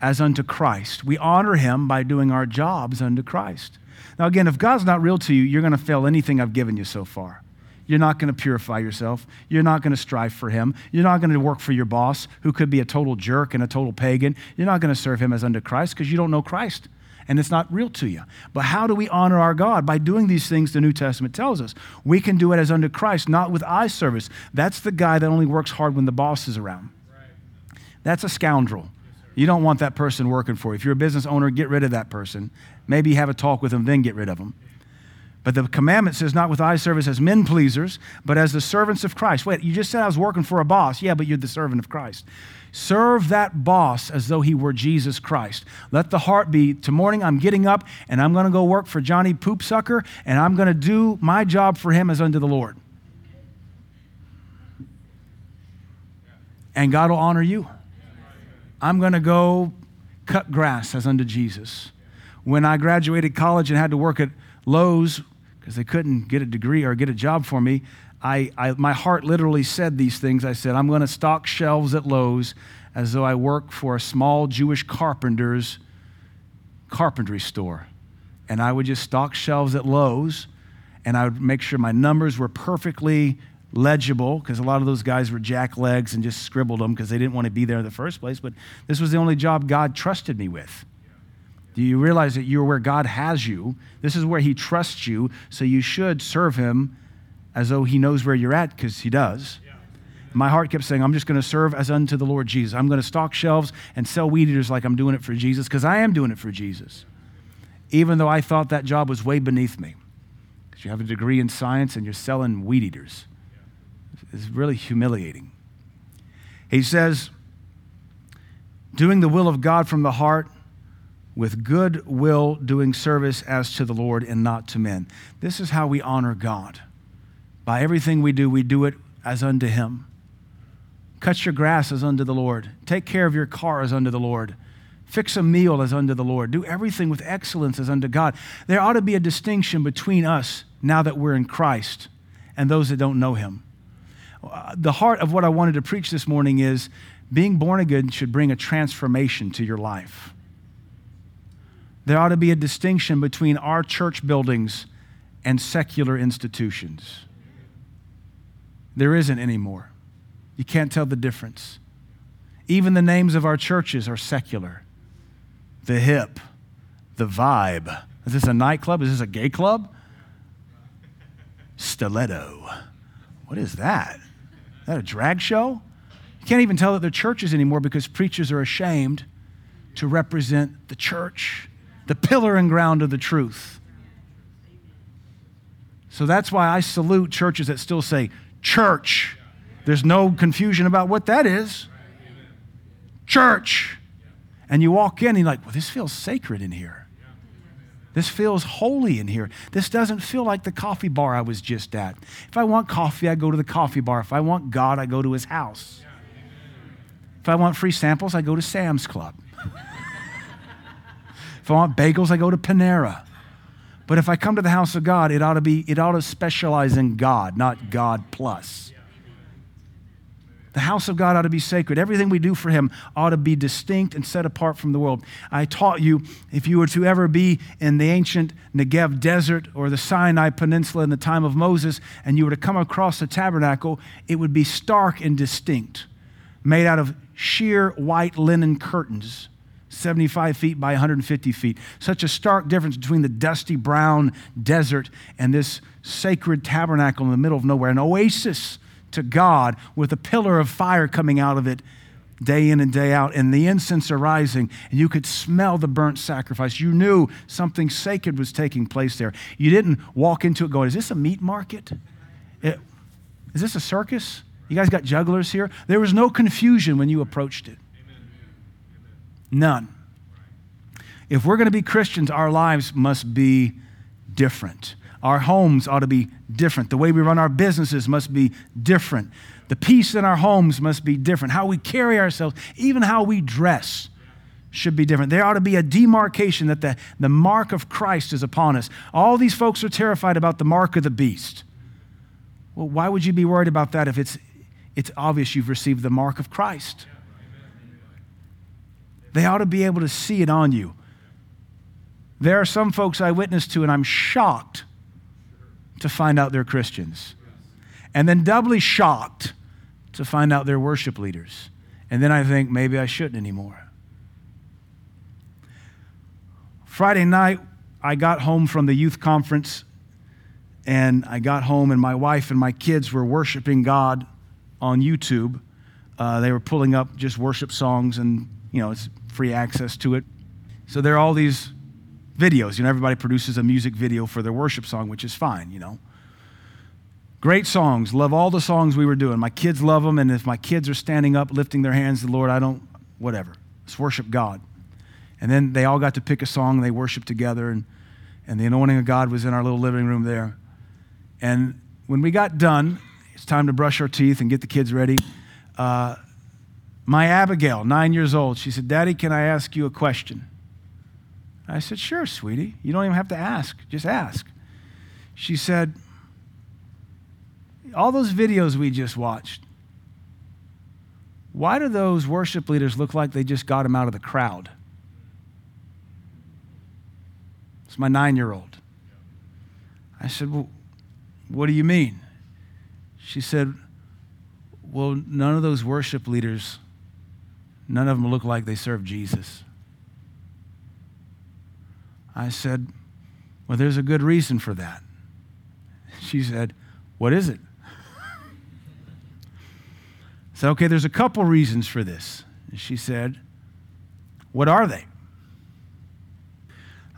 as unto Christ. We honor him by doing our jobs unto Christ. Now, again, if God's not real to you, you're going to fail anything I've given you so far. You're not going to purify yourself. You're not going to strive for him. You're not going to work for your boss, who could be a total jerk and a total pagan. You're not going to serve him as unto Christ because you don't know Christ and it's not real to you. But how do we honor our God? By doing these things the New Testament tells us. We can do it as unto Christ, not with eye service. That's the guy that only works hard when the boss is around. That's a scoundrel. You don't want that person working for you. If you're a business owner, get rid of that person. Maybe have a talk with them, then get rid of them. But the commandment says, not with eye service as men pleasers, but as the servants of Christ. Wait, you just said I was working for a boss. Yeah, but you're the servant of Christ. Serve that boss as though he were Jesus Christ. Let the heart be, to morning I'm getting up and I'm going to go work for Johnny Poopsucker and I'm going to do my job for him as unto the Lord. And God will honor you. I'm going to go cut grass as unto Jesus. When I graduated college and had to work at Lowe's because they couldn't get a degree or get a job for me, I, I, my heart literally said these things. I said, I'm going to stock shelves at Lowe's as though I work for a small Jewish carpenter's carpentry store. And I would just stock shelves at Lowe's and I would make sure my numbers were perfectly legible because a lot of those guys were jacklegs and just scribbled them because they didn't want to be there in the first place. But this was the only job God trusted me with. Do you realize that you're where God has you? This is where He trusts you, so you should serve Him as though He knows where you're at, because He does. My heart kept saying, I'm just going to serve as unto the Lord Jesus. I'm going to stock shelves and sell weed eaters like I'm doing it for Jesus, because I am doing it for Jesus. Even though I thought that job was way beneath me. Because you have a degree in science and you're selling weed eaters. It's really humiliating. He says, doing the will of God from the heart with good will doing service as to the Lord and not to men. This is how we honor God. By everything we do, we do it as unto Him. Cut your grass as unto the Lord. Take care of your car as unto the Lord. Fix a meal as unto the Lord. Do everything with excellence as unto God. There ought to be a distinction between us now that we're in Christ and those that don't know Him. Uh, the heart of what I wanted to preach this morning is being born again should bring a transformation to your life. There ought to be a distinction between our church buildings and secular institutions. There isn't anymore. You can't tell the difference. Even the names of our churches are secular. The hip, the vibe. Is this a nightclub? Is this a gay club? Stiletto. What is that? That a drag show? You can't even tell that they're churches anymore because preachers are ashamed to represent the church, the pillar and ground of the truth. So that's why I salute churches that still say church. There's no confusion about what that is. Church. And you walk in and you're like, well, this feels sacred in here. This feels holy in here. This doesn't feel like the coffee bar I was just at. If I want coffee, I go to the coffee bar. If I want God, I go to his house. If I want free samples, I go to Sam's Club. if I want bagels, I go to Panera. But if I come to the house of God, it ought to be, it ought to specialize in God, not God plus. The house of God ought to be sacred. Everything we do for Him ought to be distinct and set apart from the world. I taught you if you were to ever be in the ancient Negev desert or the Sinai Peninsula in the time of Moses and you were to come across a tabernacle, it would be stark and distinct, made out of sheer white linen curtains 75 feet by 150 feet. Such a stark difference between the dusty brown desert and this sacred tabernacle in the middle of nowhere, an oasis to God with a pillar of fire coming out of it day in and day out, and the incense arising, and you could smell the burnt sacrifice. You knew something sacred was taking place there. You didn't walk into it going, Is this a meat market? It, is this a circus? You guys got jugglers here? There was no confusion when you approached it. None. If we're going to be Christians, our lives must be different. Our homes ought to be different. The way we run our businesses must be different. The peace in our homes must be different. How we carry ourselves, even how we dress, should be different. There ought to be a demarcation that the, the mark of Christ is upon us. All these folks are terrified about the mark of the beast. Well, why would you be worried about that if it's, it's obvious you've received the mark of Christ? They ought to be able to see it on you. There are some folks I witness to, and I'm shocked to find out they're Christians. And then doubly shocked to find out they're worship leaders. And then I think maybe I shouldn't anymore. Friday night, I got home from the youth conference, and I got home, and my wife and my kids were worshiping God on YouTube. Uh, they were pulling up just worship songs, and you know, it's free access to it. So there are all these videos. You know, everybody produces a music video for their worship song, which is fine, you know. Great songs. Love all the songs we were doing. My kids love them, and if my kids are standing up, lifting their hands to the Lord, I don't, whatever. Let's worship God. And then they all got to pick a song, and they worshiped together, and, and the anointing of God was in our little living room there. And when we got done, it's time to brush our teeth and get the kids ready. Uh, my Abigail, nine years old, she said, Daddy, can I ask you a question? I said, Sure, sweetie. You don't even have to ask, just ask. She said, All those videos we just watched, why do those worship leaders look like they just got them out of the crowd? It's my nine year old. I said, Well, what do you mean? She said, Well, none of those worship leaders, none of them look like they serve Jesus. I said, Well, there's a good reason for that. She said, What is it? I said, Okay, there's a couple reasons for this. She said, What are they?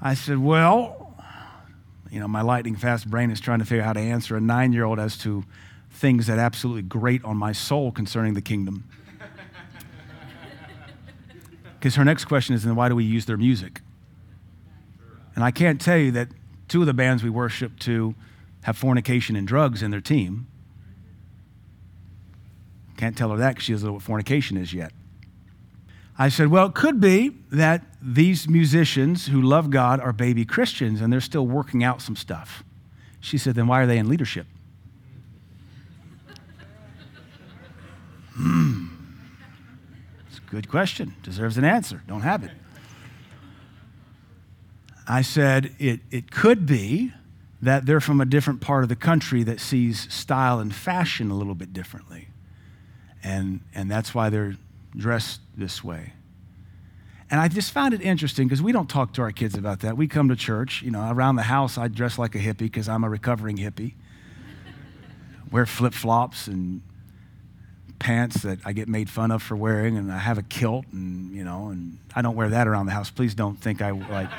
I said, Well, you know, my lightning fast brain is trying to figure out how to answer a nine year old as to things that absolutely grate on my soul concerning the kingdom. Because her next question is, then why do we use their music? And I can't tell you that two of the bands we worship to have fornication and drugs in their team. Can't tell her that because she doesn't know what fornication is yet. I said, Well, it could be that these musicians who love God are baby Christians and they're still working out some stuff. She said, Then why are they in leadership? Hmm. It's a good question. Deserves an answer. Don't have it. I said it, it could be that they're from a different part of the country that sees style and fashion a little bit differently. And, and that's why they're dressed this way. And I just found it interesting because we don't talk to our kids about that. We come to church, you know, around the house, I dress like a hippie because I'm a recovering hippie. Wear flip flops and pants that I get made fun of for wearing, and I have a kilt, and, you know, and I don't wear that around the house. Please don't think I like.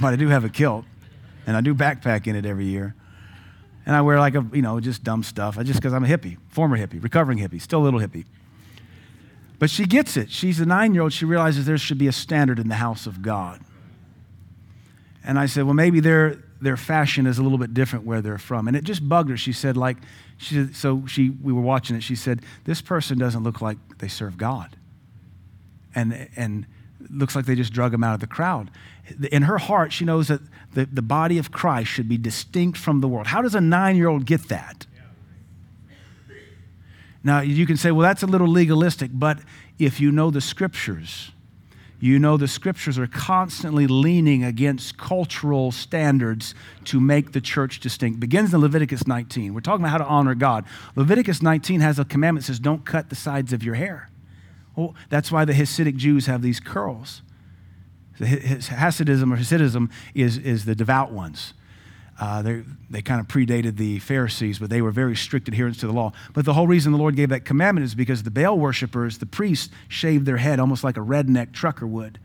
But I do have a kilt, and I do backpack in it every year. And I wear like a, you know, just dumb stuff. I just because I'm a hippie, former hippie, recovering hippie, still a little hippie. But she gets it. She's a nine year old. She realizes there should be a standard in the house of God. And I said, well, maybe their, their fashion is a little bit different where they're from. And it just bugged her. She said, like, she so she, we were watching it. She said, this person doesn't look like they serve God. And, and looks like they just drug him out of the crowd. In her heart, she knows that the, the body of Christ should be distinct from the world. How does a nine year old get that? Now, you can say, well, that's a little legalistic, but if you know the scriptures, you know the scriptures are constantly leaning against cultural standards to make the church distinct. Begins in Leviticus 19. We're talking about how to honor God. Leviticus 19 has a commandment that says, don't cut the sides of your hair. Well, that's why the Hasidic Jews have these curls. Hasidism or Hasidism is, is the devout ones. Uh, they, they kind of predated the Pharisees, but they were very strict adherents to the law. But the whole reason the Lord gave that commandment is because the Baal worshippers, the priests, shaved their head almost like a redneck trucker would.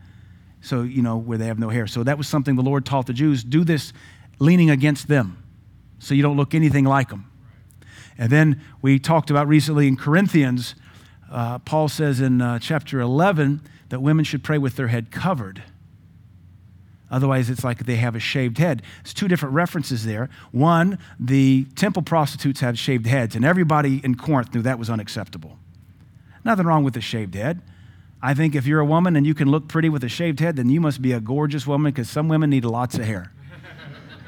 So, you know, where they have no hair. So that was something the Lord taught the Jews do this leaning against them so you don't look anything like them. And then we talked about recently in Corinthians, uh, Paul says in uh, chapter 11 that women should pray with their head covered. Otherwise, it's like they have a shaved head. It's two different references there. One, the temple prostitutes had shaved heads, and everybody in Corinth knew that was unacceptable. Nothing wrong with a shaved head. I think if you're a woman and you can look pretty with a shaved head, then you must be a gorgeous woman because some women need lots of hair.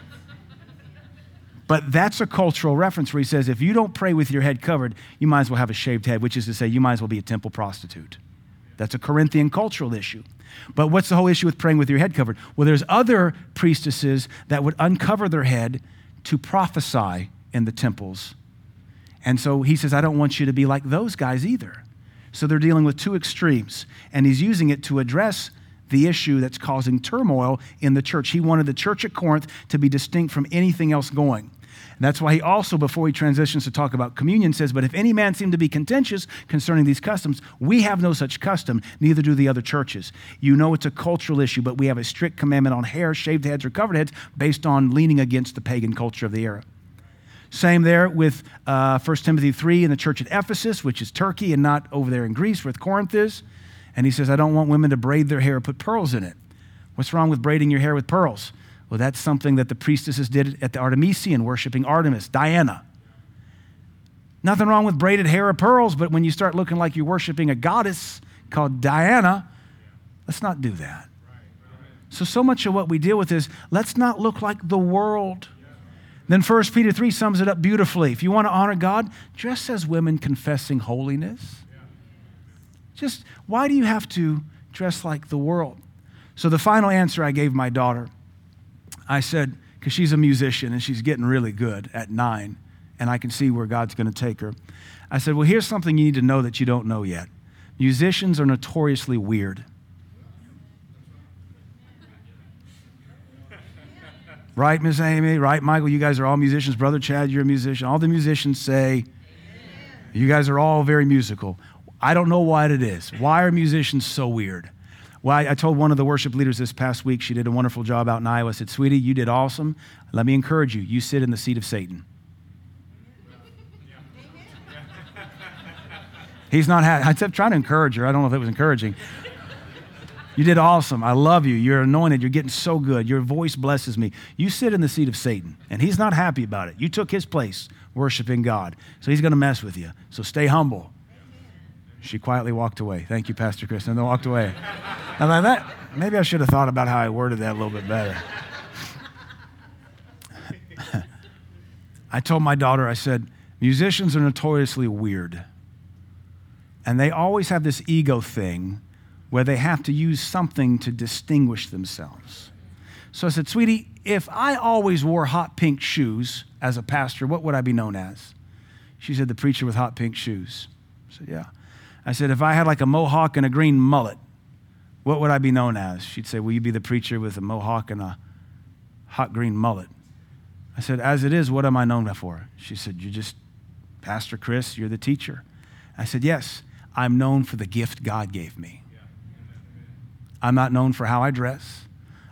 but that's a cultural reference where he says if you don't pray with your head covered, you might as well have a shaved head, which is to say, you might as well be a temple prostitute. That's a Corinthian cultural issue. But what's the whole issue with praying with your head covered? Well, there's other priestesses that would uncover their head to prophesy in the temples. And so he says, I don't want you to be like those guys either. So they're dealing with two extremes. And he's using it to address the issue that's causing turmoil in the church. He wanted the church at Corinth to be distinct from anything else going. That's why he also, before he transitions to talk about communion, says, But if any man seem to be contentious concerning these customs, we have no such custom, neither do the other churches. You know it's a cultural issue, but we have a strict commandment on hair, shaved heads, or covered heads based on leaning against the pagan culture of the era. Same there with uh, 1 Timothy 3 in the church at Ephesus, which is Turkey and not over there in Greece where Corinth is. And he says, I don't want women to braid their hair, and put pearls in it. What's wrong with braiding your hair with pearls? Well, that's something that the priestesses did at the Artemision, worshiping Artemis, Diana. Nothing wrong with braided hair or pearls, but when you start looking like you're worshiping a goddess called Diana, let's not do that. So, so much of what we deal with is let's not look like the world. Then 1 Peter 3 sums it up beautifully. If you want to honor God, dress as women confessing holiness. Just why do you have to dress like the world? So, the final answer I gave my daughter I said, because she's a musician and she's getting really good at nine, and I can see where God's going to take her. I said, Well, here's something you need to know that you don't know yet. Musicians are notoriously weird. Right, Miss Amy? Right, Michael? You guys are all musicians. Brother Chad, you're a musician. All the musicians say, You guys are all very musical. I don't know what it is. Why are musicians so weird? Well, I, I, told one of the worship leaders this past week, she did a wonderful job out in Iowa. I said, Sweetie, you did awesome. Let me encourage you. You sit in the seat of Satan. He's not happy. I kept trying to encourage her. I don't know if it was encouraging. You did awesome. I love you. You're anointed. You're getting so good. Your voice blesses me. You sit in the seat of Satan, and he's not happy about it. You took his place worshiping God. So he's going to mess with you. So stay humble. She quietly walked away. Thank you, Pastor Chris. And then walked away. And like that, maybe I should have thought about how I worded that a little bit better. I told my daughter, I said, musicians are notoriously weird. And they always have this ego thing where they have to use something to distinguish themselves. So I said, sweetie, if I always wore hot pink shoes as a pastor, what would I be known as? She said, the preacher with hot pink shoes. I said, Yeah. I said, If I had like a mohawk and a green mullet, what would I be known as? She'd say, Will you be the preacher with a mohawk and a hot green mullet? I said, As it is, what am I known for? She said, You're just Pastor Chris, you're the teacher. I said, Yes, I'm known for the gift God gave me. I'm not known for how I dress.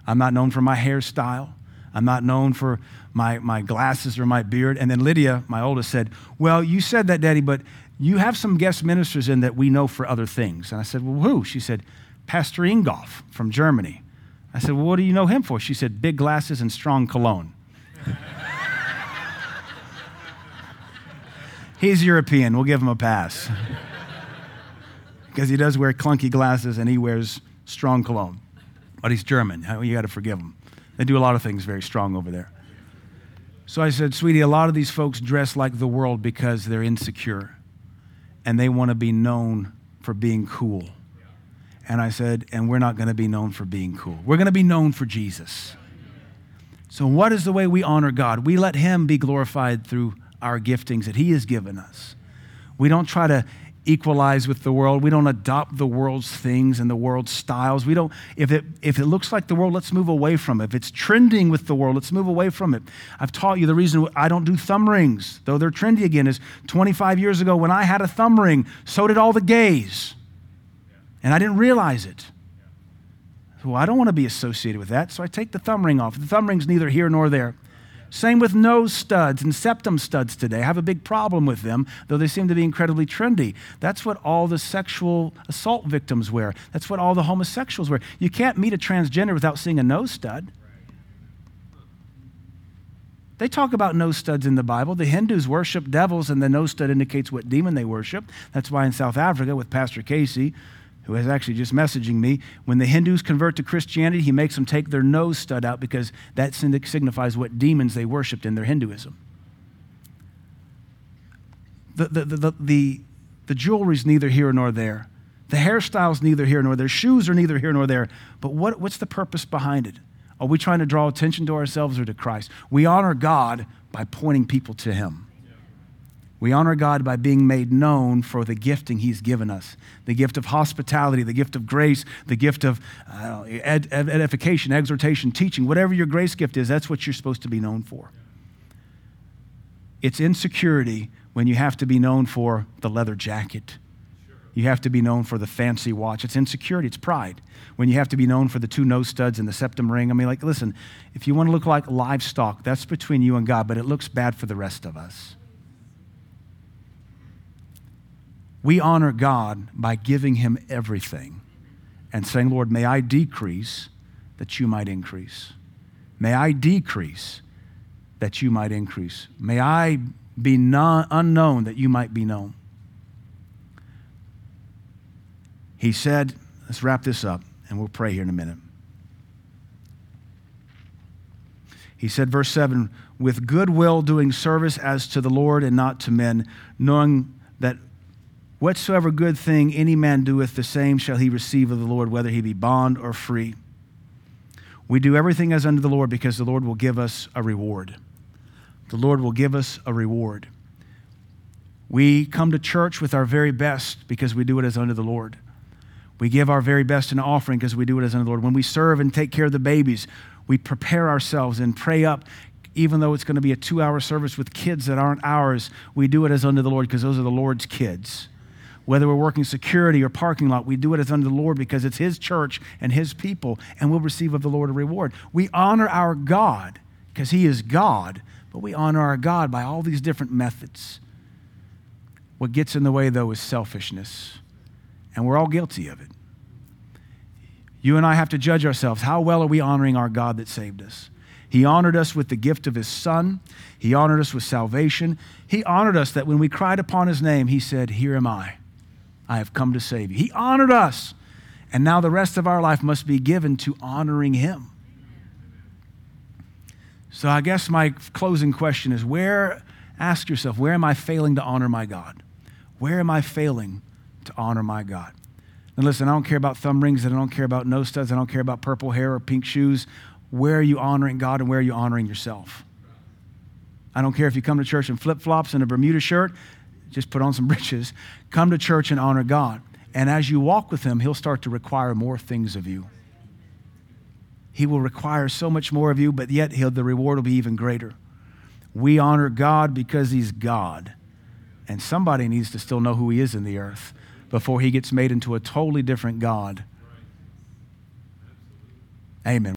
I'm not known for my hairstyle. I'm not known for my, my glasses or my beard. And then Lydia, my oldest, said, Well, you said that, Daddy, but you have some guest ministers in that we know for other things. And I said, Well, who? She said, Pastor Ingolf from Germany. I said, Well, what do you know him for? She said, Big glasses and strong cologne. He's European. We'll give him a pass. because he does wear clunky glasses and he wears strong cologne. But he's German. You got to forgive him. They do a lot of things very strong over there. So I said, Sweetie, a lot of these folks dress like the world because they're insecure and they want to be known for being cool. And I said, and we're not going to be known for being cool. We're going to be known for Jesus. So, what is the way we honor God? We let Him be glorified through our giftings that He has given us. We don't try to equalize with the world. We don't adopt the world's things and the world's styles. We don't, if it, if it looks like the world, let's move away from it. If it's trending with the world, let's move away from it. I've taught you the reason I don't do thumb rings, though they're trendy again, is 25 years ago when I had a thumb ring, so did all the gays. And I didn't realize it. Well, I don't want to be associated with that, so I take the thumb ring off. The thumb ring's neither here nor there. Same with nose studs and septum studs today. I have a big problem with them, though they seem to be incredibly trendy. That's what all the sexual assault victims wear. That's what all the homosexuals wear. You can't meet a transgender without seeing a nose stud. They talk about nose studs in the Bible. The Hindus worship devils, and the nose stud indicates what demon they worship. That's why in South Africa, with Pastor Casey, who is actually just messaging me, when the Hindus convert to Christianity, he makes them take their nose stud out because that signifies what demons they worshiped in their Hinduism. The, the, the, the, the, jewelry's neither here nor there. The hairstyle's neither here nor there. Shoes are neither here nor there. But what, what's the purpose behind it? Are we trying to draw attention to ourselves or to Christ? We honor God by pointing people to Him. We honor God by being made known for the gifting He's given us the gift of hospitality, the gift of grace, the gift of uh, ed- edification, exhortation, teaching. Whatever your grace gift is, that's what you're supposed to be known for. It's insecurity when you have to be known for the leather jacket. You have to be known for the fancy watch. It's insecurity, it's pride. When you have to be known for the two nose studs and the septum ring. I mean, like, listen, if you want to look like livestock, that's between you and God, but it looks bad for the rest of us. We honor God by giving Him everything and saying, Lord, may I decrease that you might increase. May I decrease that you might increase. May I be non, unknown that you might be known. He said, let's wrap this up and we'll pray here in a minute. He said, verse 7 with goodwill doing service as to the Lord and not to men, knowing that Whatsoever good thing any man doeth, the same shall he receive of the Lord, whether he be bond or free. We do everything as unto the Lord because the Lord will give us a reward. The Lord will give us a reward. We come to church with our very best because we do it as unto the Lord. We give our very best in offering because we do it as unto the Lord. When we serve and take care of the babies, we prepare ourselves and pray up. Even though it's going to be a two hour service with kids that aren't ours, we do it as unto the Lord because those are the Lord's kids whether we're working security or parking lot, we do it as unto the Lord because it's His church and His people, and we'll receive of the Lord a reward. We honor our God because He is God, but we honor our God by all these different methods. What gets in the way, though, is selfishness, and we're all guilty of it. You and I have to judge ourselves. How well are we honoring our God that saved us? He honored us with the gift of His Son. He honored us with salvation. He honored us that when we cried upon His name, He said, Here am I. I have come to save you. He honored us. And now the rest of our life must be given to honoring Him. So I guess my closing question is where, ask yourself, where am I failing to honor my God? Where am I failing to honor my God? And listen, I don't care about thumb rings and I don't care about nose studs. I don't care about purple hair or pink shoes. Where are you honoring God and where are you honoring yourself? I don't care if you come to church in flip flops and a Bermuda shirt just put on some breeches, come to church and honor God. And as you walk with Him, He'll start to require more things of you. He will require so much more of you, but yet the reward will be even greater. We honor God because He's God. And somebody needs to still know who He is in the earth before He gets made into a totally different God. Amen.